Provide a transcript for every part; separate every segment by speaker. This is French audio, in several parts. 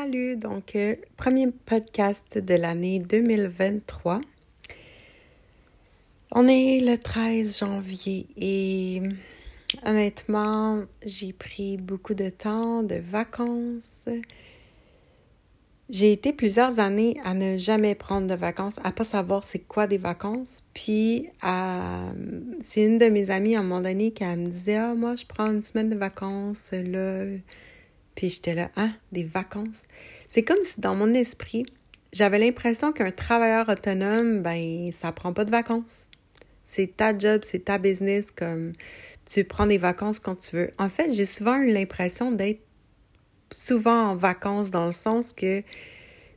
Speaker 1: Salut, donc euh, premier podcast de l'année 2023. On est le 13 janvier et honnêtement, j'ai pris beaucoup de temps de vacances. J'ai été plusieurs années à ne jamais prendre de vacances, à pas savoir c'est quoi des vacances. Puis c'est une de mes amies à un moment donné qui me disait Ah, moi je prends une semaine de vacances là puis j'étais là, hein, des vacances. C'est comme si dans mon esprit, j'avais l'impression qu'un travailleur autonome, ben, ça prend pas de vacances. C'est ta job, c'est ta business, comme tu prends des vacances quand tu veux. En fait, j'ai souvent eu l'impression d'être souvent en vacances dans le sens que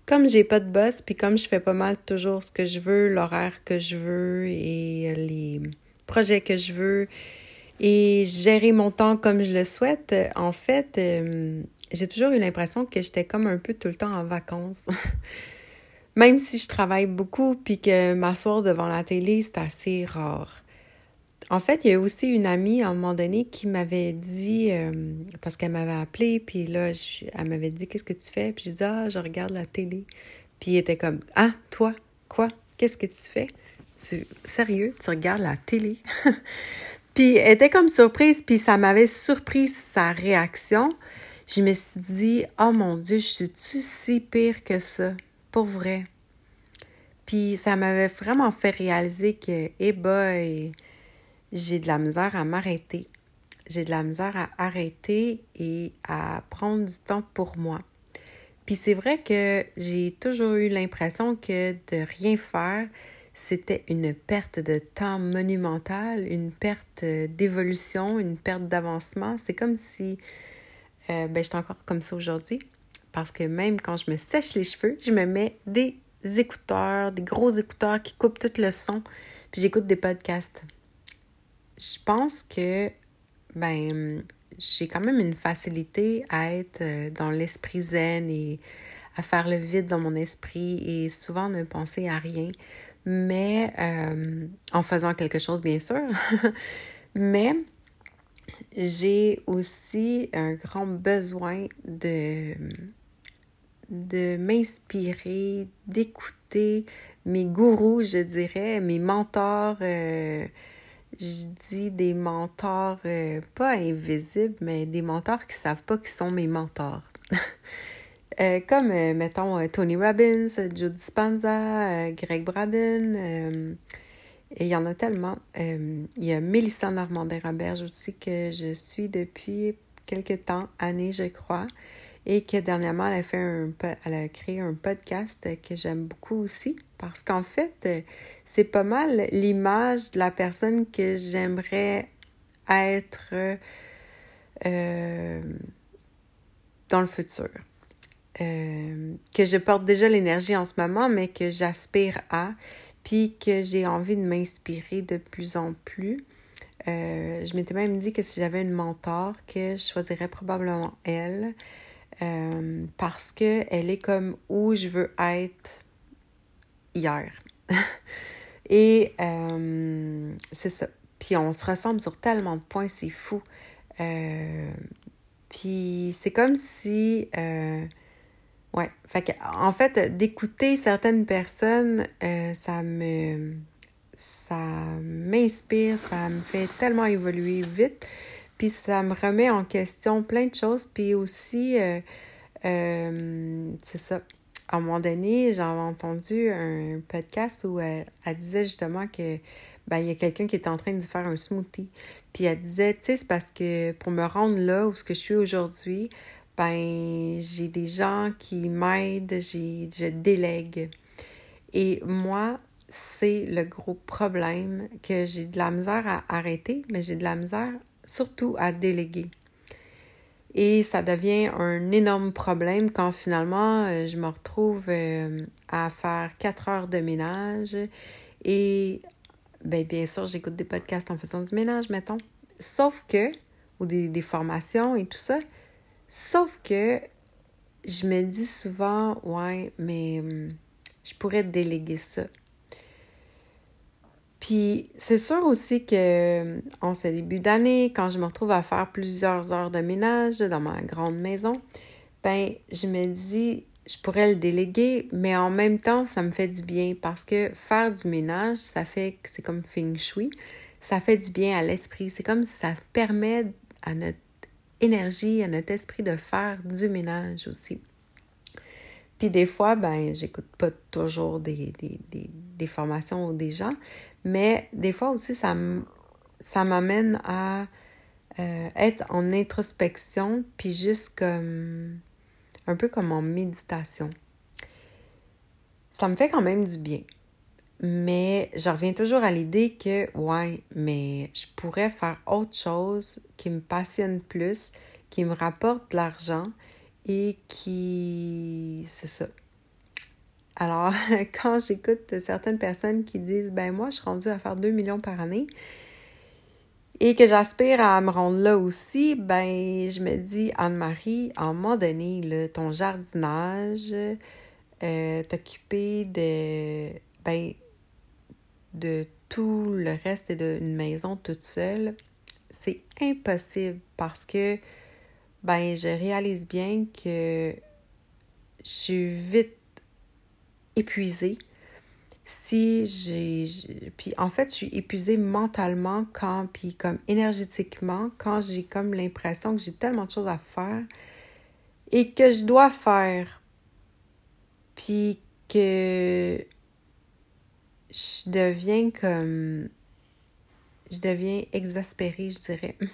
Speaker 1: comme j'ai pas de boss, puis comme je fais pas mal toujours ce que je veux, l'horaire que je veux et les projets que je veux, et gérer mon temps comme je le souhaite, en fait, euh, j'ai toujours eu l'impression que j'étais comme un peu tout le temps en vacances. Même si je travaille beaucoup puis que m'asseoir devant la télé, c'est assez rare. En fait, il y a aussi une amie à un moment donné qui m'avait dit, euh, parce qu'elle m'avait appelé, puis là, elle m'avait dit Qu'est-ce que tu fais? Puis j'ai dit Ah, je regarde la télé. Puis il était comme Ah, toi, quoi? Qu'est-ce que tu fais? Tu, Sérieux, tu regardes la télé? Puis elle était comme surprise, puis ça m'avait surpris sa réaction. Je me suis dit, oh mon Dieu, je suis-tu si pire que ça? Pour vrai. Puis ça m'avait vraiment fait réaliser que, eh boy, j'ai de la misère à m'arrêter. J'ai de la misère à arrêter et à prendre du temps pour moi. Puis c'est vrai que j'ai toujours eu l'impression que de rien faire, c'était une perte de temps monumentale, une perte d'évolution, une perte d'avancement. C'est comme si euh, ben, j'étais encore comme ça aujourd'hui. Parce que même quand je me sèche les cheveux, je me mets des écouteurs, des gros écouteurs qui coupent tout le son, puis j'écoute des podcasts. Je pense que ben j'ai quand même une facilité à être euh, dans l'esprit zen et à faire le vide dans mon esprit et souvent ne penser à rien mais euh, en faisant quelque chose, bien sûr. mais j'ai aussi un grand besoin de, de m'inspirer, d'écouter mes gourous, je dirais, mes mentors. Euh, je dis des mentors euh, pas invisibles, mais des mentors qui savent pas qui sont mes mentors. Euh, comme, mettons, Tony Robbins, Joe Dispenza, Greg Braden. Et il y en a tellement. il y a Mélissa Normandin-Roberge aussi que je suis depuis quelques temps, années, je crois. Et que dernièrement, elle a, fait un, elle a créé un podcast que j'aime beaucoup aussi. Parce qu'en fait, c'est pas mal l'image de la personne que j'aimerais être dans le futur. Euh, que je porte déjà l'énergie en ce moment, mais que j'aspire à, puis que j'ai envie de m'inspirer de plus en plus. Euh, je m'étais même dit que si j'avais une mentor, que je choisirais probablement elle, euh, parce qu'elle est comme où je veux être hier. Et c'est ça. Puis on se ressemble sur tellement de points, c'est fou. puis c'est comme si Ouais. Fait en fait, d'écouter certaines personnes, euh, ça me. Ça m'inspire, ça me fait tellement évoluer vite. Puis ça me remet en question plein de choses. Puis aussi, euh, euh, c'est ça. À un moment donné, j'avais entendu un podcast où elle, disait justement que ben, il y a quelqu'un qui était en train de faire un smoothie. Puis elle disait, tu sais, c'est parce que pour me rendre là où ce que je suis aujourd'hui, ben j'ai des gens qui m'aident, je délègue. Et moi, c'est le gros problème que j'ai de la misère à arrêter, mais j'ai de la misère surtout à déléguer. Et ça devient un énorme problème quand finalement euh, je me retrouve euh, à faire quatre heures de ménage et ben, bien sûr j'écoute des podcasts en faisant du ménage, mettons. Sauf que, ou des, des formations et tout ça, Sauf que je me dis souvent, ouais, mais hum, je pourrais déléguer ça. Puis c'est sûr aussi que hum, en ce début d'année, quand je me retrouve à faire plusieurs heures de ménage dans ma grande maison, ben je me dis je pourrais le déléguer, mais en même temps, ça me fait du bien parce que faire du ménage, ça fait que c'est comme feng shui, ça fait du bien à l'esprit. C'est comme ça permet à notre énergie, à notre esprit de faire du ménage aussi. Puis des fois, ben, j'écoute pas toujours des, des, formations ou des gens, mais des fois aussi, ça m'amène à euh, être en introspection, puis juste comme un peu comme en méditation. Ça me fait quand même du bien. Mais je reviens toujours à l'idée que, ouais, mais je pourrais faire autre chose qui me passionne plus, qui me rapporte de l'argent et qui. C'est ça. Alors, quand j'écoute certaines personnes qui disent, ben moi, je suis rendue à faire 2 millions par année, et que j'aspire à me rendre là aussi, ben je me dis, Anne-Marie, à un moment donné, ton jardinage, euh, t'occuper de, ben, de tout le reste d'une maison toute seule, c'est impossible parce que, ben, je réalise bien que je suis vite épuisée. Si j'ai puis en fait je suis épuisée mentalement quand puis comme énergétiquement quand j'ai comme l'impression que j'ai tellement de choses à faire et que je dois faire puis que je deviens comme je deviens exaspérée je dirais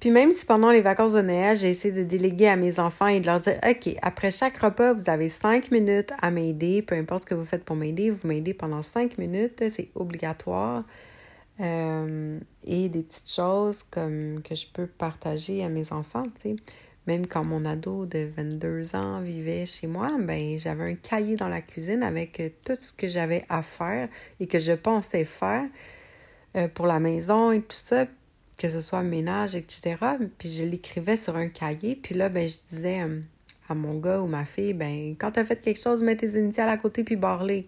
Speaker 1: Puis même si pendant les vacances de Noël, j'ai essayé de déléguer à mes enfants et de leur dire OK, après chaque repas, vous avez cinq minutes à m'aider, peu importe ce que vous faites pour m'aider, vous m'aidez pendant cinq minutes, c'est obligatoire. Euh, et des petites choses comme que je peux partager à mes enfants, tu sais. Même quand mon ado de 22 ans vivait chez moi, ben j'avais un cahier dans la cuisine avec tout ce que j'avais à faire et que je pensais faire euh, pour la maison et tout ça que ce soit ménage, etc. Puis je l'écrivais sur un cahier. Puis là, ben, je disais euh, à mon gars ou ma fille, ben, quand tu as fait quelque chose, mets tes initiales à côté puis barre-les.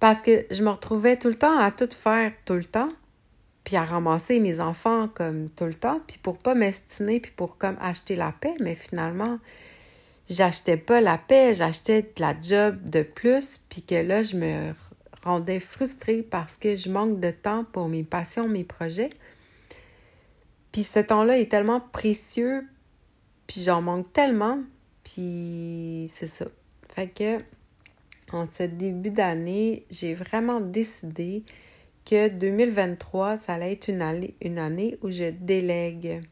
Speaker 1: Parce que je me retrouvais tout le temps à tout faire tout le temps, puis à ramasser mes enfants comme tout le temps, puis pour pas m'estiner, puis pour comme acheter la paix. Mais finalement, j'achetais pas la paix, j'achetais de la job de plus, puis que là, je me rendais frustrée parce que je manque de temps pour mes passions, mes projets. Puis ce temps-là est tellement précieux, puis j'en manque tellement, puis c'est ça. Fait que, en ce début d'année, j'ai vraiment décidé que 2023, ça allait être une année, une année où je délègue,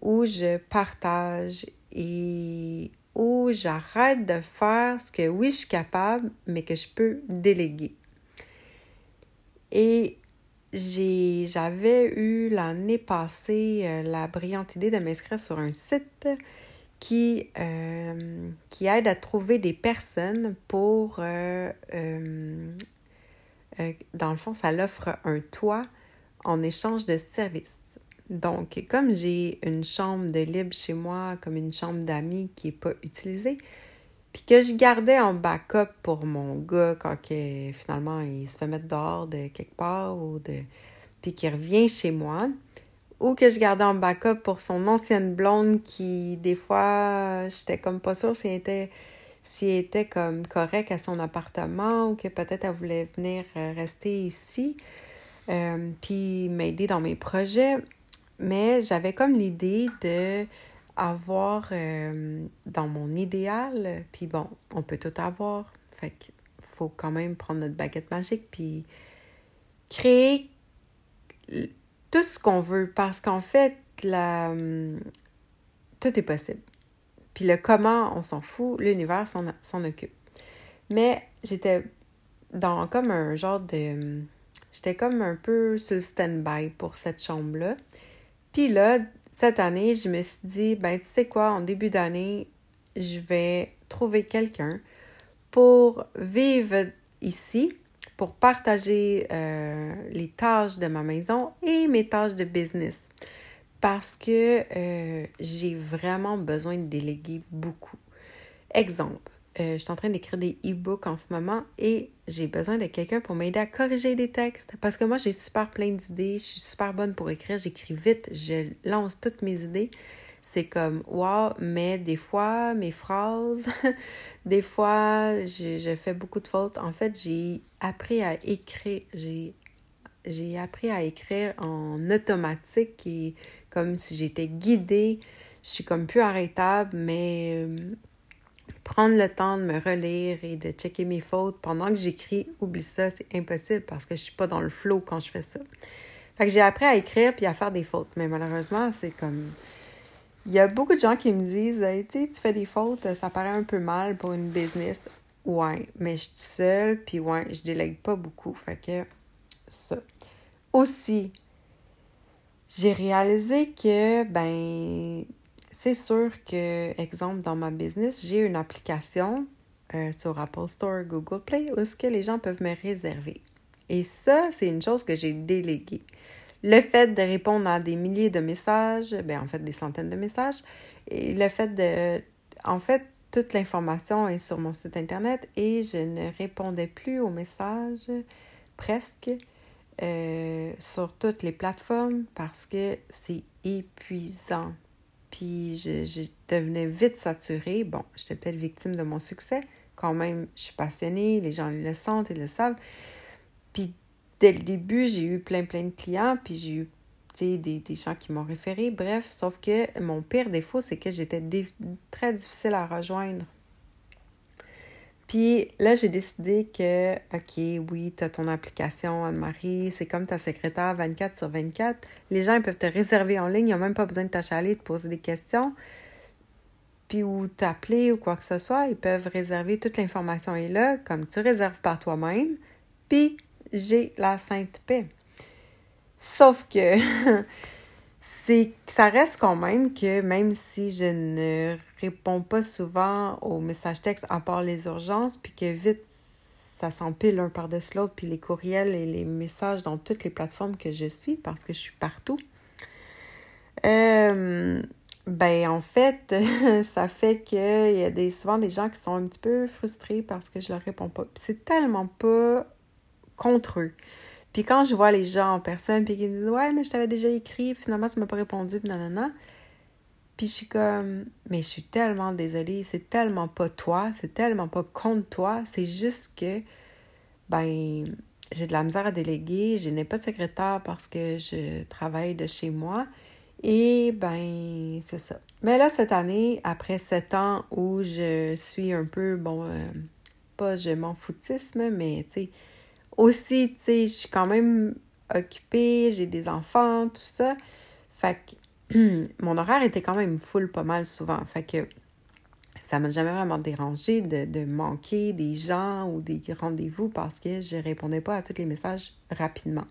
Speaker 1: où je partage et où j'arrête de faire ce que oui, je suis capable, mais que je peux déléguer. Et j'avais eu l'année passée euh, la brillante idée de m'inscrire sur un site qui, euh, qui aide à trouver des personnes pour, euh, dans le fond, ça l'offre un toit en échange de services. Donc, comme j'ai une chambre de libre chez moi, comme une chambre d'amis qui n'est pas utilisée, puis que je gardais en backup pour mon gars quand finalement il se fait mettre dehors de quelque part ou de puis qu'il revient chez moi ou que je gardais en backup pour son ancienne blonde qui des fois j'étais comme pas sûre si elle était si était comme correct à son appartement ou que peut-être elle voulait venir euh, rester ici euh, puis m'aider dans mes projets. Mais j'avais comme l'idée de avoir euh, dans mon idéal, puis bon, on peut tout avoir, fait qu'il faut quand même prendre notre baguette magique, puis créer tout ce qu'on veut, parce qu'en fait, la, hum, tout est possible. Puis le comment, on s'en fout, l'univers s'en occupe. Mais j'étais dans comme un genre de... J'étais comme un peu sur stand-by pour cette chambre-là. Puis là, cette année, je me suis dit, ben tu sais quoi, en début d'année, je vais trouver quelqu'un pour vivre ici, pour partager euh, les tâches de ma maison et mes tâches de business. Parce que euh, j'ai vraiment besoin de déléguer beaucoup. Exemple, euh, je suis en train d'écrire des e-books en ce moment et j'ai besoin de quelqu'un pour m'aider à corriger des textes. Parce que moi, j'ai super plein d'idées, je suis super bonne pour écrire, j'écris vite, je lance toutes mes idées. c'est comme wow, mais des fois, mes phrases, des fois, je, fais beaucoup de fautes. En fait, j'ai appris à écrire, j'ai appris à écrire en automatique et comme si j'étais guidée. Je suis comme plus arrêtable, mais euh, prendre le temps de me relire et de checker mes fautes pendant que j'écris, oublie ça, c'est impossible parce que je suis pas dans le flow quand je fais ça. Fait que j'ai appris à écrire puis à faire des fautes, mais malheureusement, c'est comme il y a beaucoup de gens qui me disent tu fais des fautes, ça paraît un peu mal pour une business. Ouais, mais je suis seule, puis ouais, je délègue pas beaucoup. Fait que ça. Aussi, j'ai réalisé que, ben, c'est sûr que, exemple, dans ma business, j'ai une application euh, sur Apple Store, Google Play, où ce que les gens peuvent me réserver. Et ça, c'est une chose que j'ai déléguée. Le fait de répondre à des milliers de messages, ben en fait des centaines de messages, et le fait de, en fait, toute l'information est sur mon site internet et je ne répondais plus aux messages presque euh, sur toutes les plateformes parce que c'est épuisant. Puis je, je, devenais vite saturée. Bon, j'étais peut-être victime de mon succès. Quand même, je suis passionnée, les gens le sentent, ils le savent. Puis dès le début, j'ai eu plein, plein de clients, puis j'ai eu des, des gens qui m'ont référé. Bref, sauf que mon pire défaut, c'est que j'étais très difficile à rejoindre. Puis là, j'ai décidé que, OK, oui, tu as ton application Anne-Marie, c'est comme ta secrétaire 24 sur 24. Les gens ils peuvent te réserver en ligne, ils n'ont même pas besoin de t'achaler, de poser des questions. Puis ou t'appeler ou quoi que ce soit, ils peuvent réserver, toute l'information est là, comme tu réserves par toi-même. Puis j'ai la sainte paix. Sauf que c'est ça reste quand même que même si je ne réponds pas souvent aux messages textes à part les urgences, puis que vite ça s'empile un par-dessus l'autre, puis les courriels et les messages dans toutes les plateformes que je suis parce que je suis partout. Euh, ben en fait, ça fait qu'il y a des, souvent des gens qui sont un petit peu frustrés parce que je leur réponds pas. C'est tellement pas contre eux. Puis quand je vois les gens en personne, puis qu'ils disent Ouais, mais je t'avais déjà écrit, finalement, tu m'as pas répondu, puis nanana. Puis je suis comme Mais je suis tellement désolée, c'est tellement pas toi, c'est tellement pas contre toi, c'est juste que, ben, j'ai de la misère à déléguer, je n'ai pas de secrétaire parce que je travaille de chez moi. Et ben, c'est ça. Mais là, cette année, après sept ans où je suis un peu, bon, euh, pas je m'en foutisme, mais tu sais, aussi, tu sais, je suis quand même occupée, j'ai des enfants, tout ça. Fait que mon horaire était quand même full pas mal souvent. Fait que ça m'a jamais vraiment dérangé de, manquer des gens ou des rendez-vous parce que je répondais pas à tous les messages rapidement.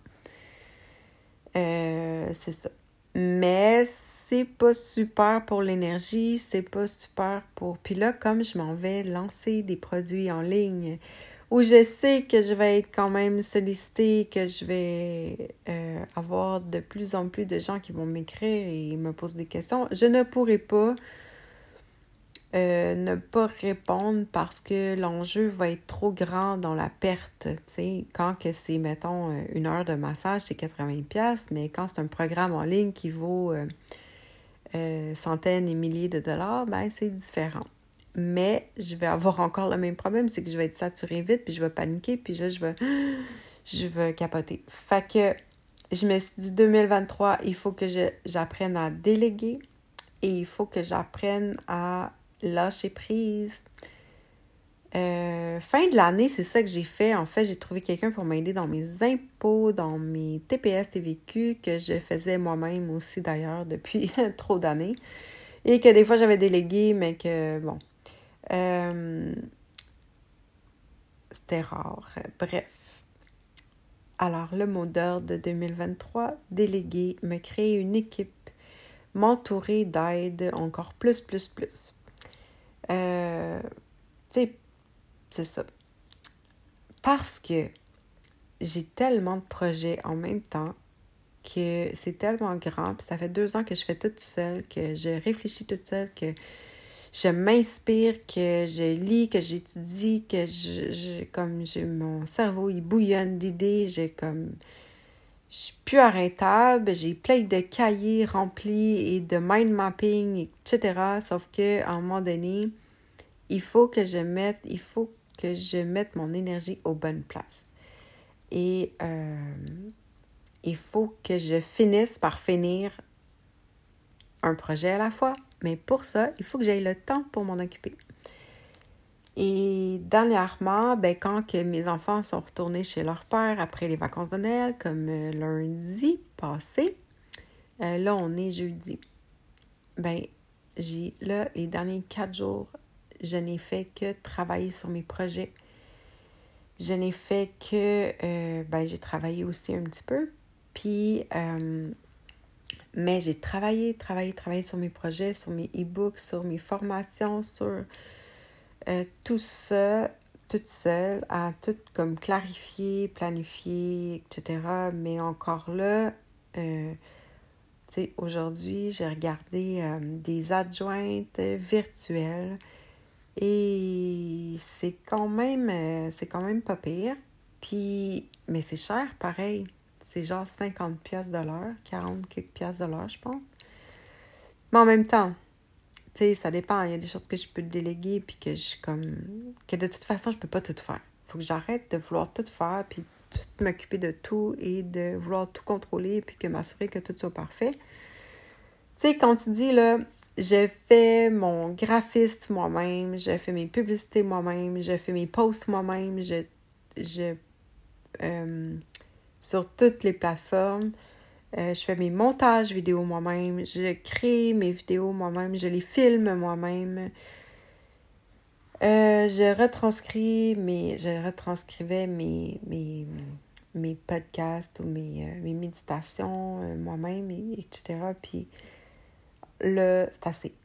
Speaker 1: Euh, c'est ça. Mais c'est pas super pour l'énergie, c'est pas super pour. Puis là, comme je m'en vais lancer des produits en ligne, où je sais que je vais être quand même sollicitée, que je vais euh, avoir de plus en plus de gens qui vont m'écrire et me poser des questions, je ne pourrai pas euh, ne pas répondre parce que l'enjeu va être trop grand dans la perte. Quand c'est, mettons, euh, une heure de massage, c'est 80$, mais quand c'est un programme en ligne qui vaut centaines et milliers de dollars, ben c'est différent. Mais je vais avoir encore le même problème, c'est que je vais être saturée vite, puis je vais paniquer, puis là, je vais, je vais capoter. Fait que je me suis dit 2023, il faut que j'apprenne à déléguer et il faut que j'apprenne à lâcher prise. Euh, fin de l'année, c'est ça que j'ai fait. En fait, j'ai trouvé quelqu'un pour m'aider dans mes impôts, dans mes TPS, TVQ, que je faisais moi-même aussi d'ailleurs depuis trop d'années. Et que des fois j'avais délégué, mais que bon, euh, c'était rare. Bref. Alors, le mot d'ordre de 2023, déléguer, me créer une équipe, m'entourer d'aide encore plus, plus, plus. Euh, c'est ça. Parce que j'ai tellement de projets en même temps que c'est tellement grand, puis ça fait deux ans que je fais tout seul, que je réfléchis toute seule, que je m'inspire, que je lis, que j'étudie, que je, comme j'ai mon cerveau il bouillonne d'idées, j'ai comme je suis plus arrêtable, j'ai plein de cahiers remplis et de mind mapping, etc. Sauf que à un moment donné, il faut que je mette, il faut que je mette mon énergie aux bonnes places. Et euh, il faut que je finisse par finir un projet à la fois. Mais pour ça, il faut que j'aie le temps pour m'en occuper. Et dernièrement, ben, quand que mes enfants sont retournés chez leur père après les vacances de Noël, comme euh, lundi passé, euh, là, on est jeudi. Ben, j'ai, là, les derniers quatre jours, je n'ai fait que travailler sur mes projets. Je n'ai fait que, euh, ben, j'ai travaillé aussi un petit peu. Puis, mais j'ai travaillé, travaillé, travaillé sur mes projets, sur mes e-books, sur mes formations, sur euh, tout ça, toute seule, à tout comme clarifier, planifier, etc. Mais encore là, euh, tu sais, aujourd'hui, j'ai regardé euh, des adjointes virtuelles et c'est quand même, c'est quand même pas pire. Puis, mais c'est cher, pareil. C'est genre 50 pièces de l'heure, 40 quelques pièces de l'heure, je pense. Mais en même temps, tu sais, ça dépend. Il y a des choses que je peux déléguer, puis que je comme. que de toute façon, je peux pas tout faire. faut que j'arrête de vouloir tout faire, puis m'occuper de tout et de vouloir tout contrôler, puis que m'assurer que tout soit parfait. Tu sais, quand tu dis, là, je fais mon graphiste moi-même, je fais mes publicités moi-même, je fais mes posts moi-même, je. je euh, sur toutes les plateformes. Euh, je fais mes montages vidéo moi-même, je crée mes vidéos moi-même, je les filme moi-même. Euh, je retranscris mes, je retranscrivais mes, mes, mes podcasts ou mes, euh, mes méditations moi-même, etc. Puis le, c'est assez.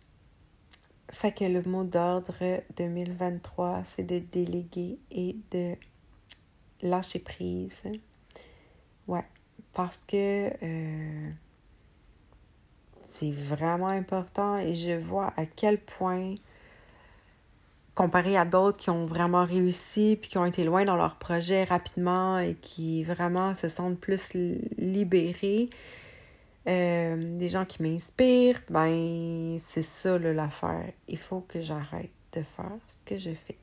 Speaker 1: Fait que le mot d'ordre 2023, c'est de déléguer et de lâcher prise. Ouais parce que euh, c'est vraiment important et je vois à quel point, comparé à d'autres qui ont vraiment réussi puis qui ont été loin dans leur projet rapidement et qui vraiment se sentent plus libérés, euh, des gens qui m'inspirent, ben c'est ça l'affaire. Il faut que j'arrête de faire ce que je fais,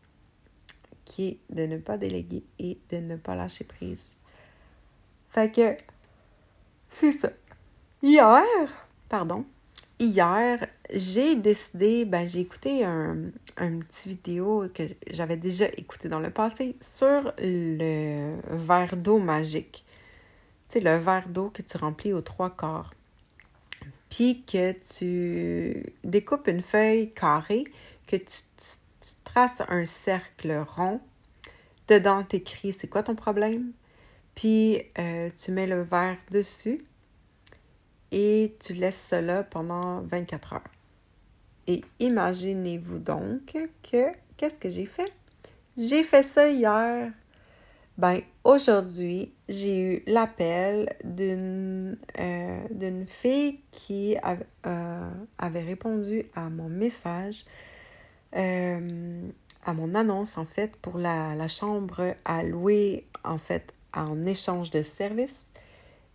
Speaker 1: qui est de ne pas déléguer et de ne pas lâcher prise. Fait que c'est ça. Hier, pardon, hier, j'ai décidé, ben, j'ai écouté un, un petit vidéo que j'avais déjà écouté dans le passé sur le verre d'eau magique. Tu sais, le verre d'eau que tu remplis aux trois quarts. Puis que tu découpes une feuille carrée, que tu, traces un cercle rond. Dedans, tu écris c'est quoi ton problème, puis euh, tu mets le verre dessus et tu laisses cela pendant 24 heures. Et imaginez-vous donc que qu'est-ce que j'ai fait? J'ai fait ça hier. Ben, aujourd'hui, j'ai eu l'appel d'une euh, fille qui euh, avait répondu à mon message, à mon annonce, en fait, pour la, la chambre à louer, en fait, en échange de services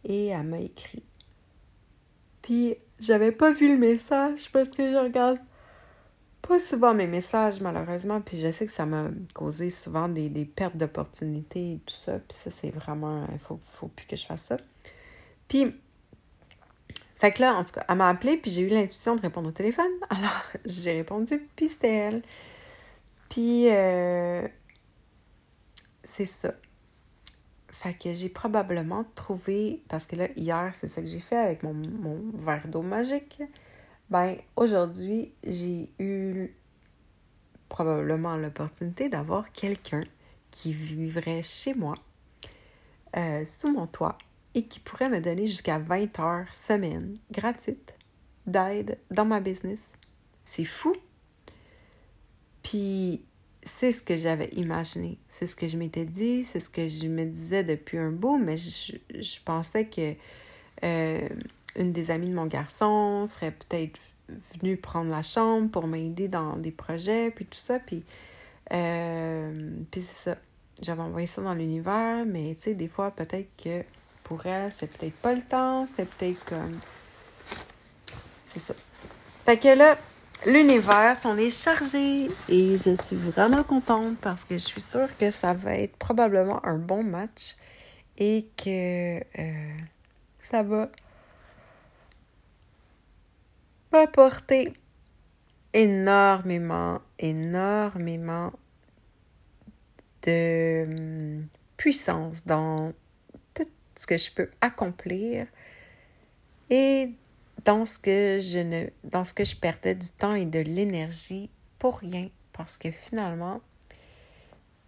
Speaker 1: et elle m'a écrit. Puis j'avais pas vu le message parce que je regarde pas souvent mes messages malheureusement puis je sais que ça m'a causé souvent des, pertes d'opportunités et tout ça puis ça c'est vraiment il faut, faut plus que je fasse ça. Puis fait que là, en tout cas, elle m'a appelé, puis j'ai eu l'intuition de répondre au téléphone. Alors, j'ai répondu, puis c'était elle. Puis, euh, c'est ça. Fait que j'ai probablement trouvé, parce que là, hier, c'est ça que j'ai fait avec mon, mon verre d'eau magique. Ben, aujourd'hui, j'ai eu probablement l'opportunité d'avoir quelqu'un qui vivrait chez moi, euh, sous mon toit, et qui pourrait me donner jusqu'à 20 heures semaine gratuite d'aide dans ma business. C'est fou. Puis c'est ce que j'avais imaginé, c'est ce que je m'étais dit, c'est ce que je me disais depuis un bout, mais je, pensais que euh, une des amies de mon garçon serait peut-être venue prendre la chambre pour m'aider dans des projets, puis tout ça, puis, euh, puis c'est ça. J'avais envoyé ça dans l'univers, mais tu sais, des fois, peut-être que pour elle, c'est peut-être pas le temps, c'était peut-être comme. C'est ça. Fait que là, l'univers s'en est chargé et je suis vraiment contente parce que je suis sûre que ça va être probablement un bon match et que euh, ça va m'apporter énormément, énormément de hum, puissance dans tout ce que je peux accomplir et dans ce que je ne dans ce que je perdais du temps et de l'énergie pour rien parce que finalement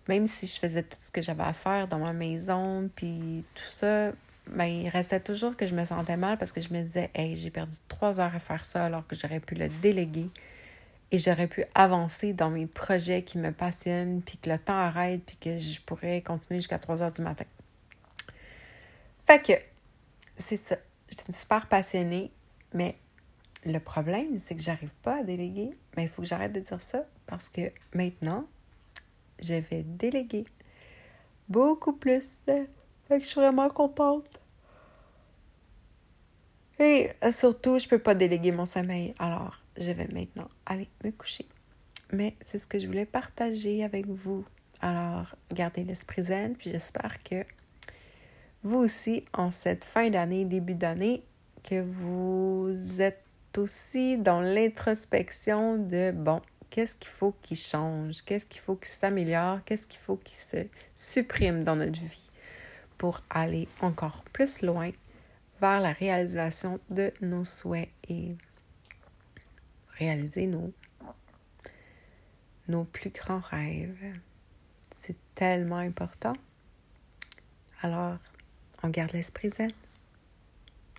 Speaker 1: même si je faisais tout ce que j'avais à faire dans ma maison puis tout ça ben, il restait toujours que je me sentais mal parce que je me disais hey j'ai perdu trois heures à faire ça alors que j'aurais pu le déléguer et j'aurais pu avancer dans mes projets qui me passionnent puis que le temps arrête puis que je pourrais continuer jusqu'à 3 heures du matin. Fait que c'est ça. Je suis super passionnée mais le problème, c'est que j'arrive pas à déléguer. Mais il faut que j'arrête de dire ça parce que maintenant, je vais déléguer beaucoup plus. Fait je suis vraiment contente. Et surtout, je peux pas déléguer mon sommeil. Alors, je vais maintenant aller me coucher. Mais c'est ce que je voulais partager avec vous. Alors, gardez l'esprit zen, puis j'espère que vous aussi, en cette fin d'année, début d'année, que vous êtes aussi dans l'introspection de, bon, qu'est-ce qu'il faut qui change, qu'est-ce qu'il faut qui s'améliore, qu'est-ce qu'il faut qui se supprime dans notre vie pour aller encore plus loin vers la réalisation de nos souhaits et réaliser nos, nos plus grands rêves? C'est tellement important. Alors, on garde l'esprit zen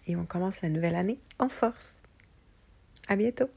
Speaker 1: et on commence la nouvelle année en force. À bientôt!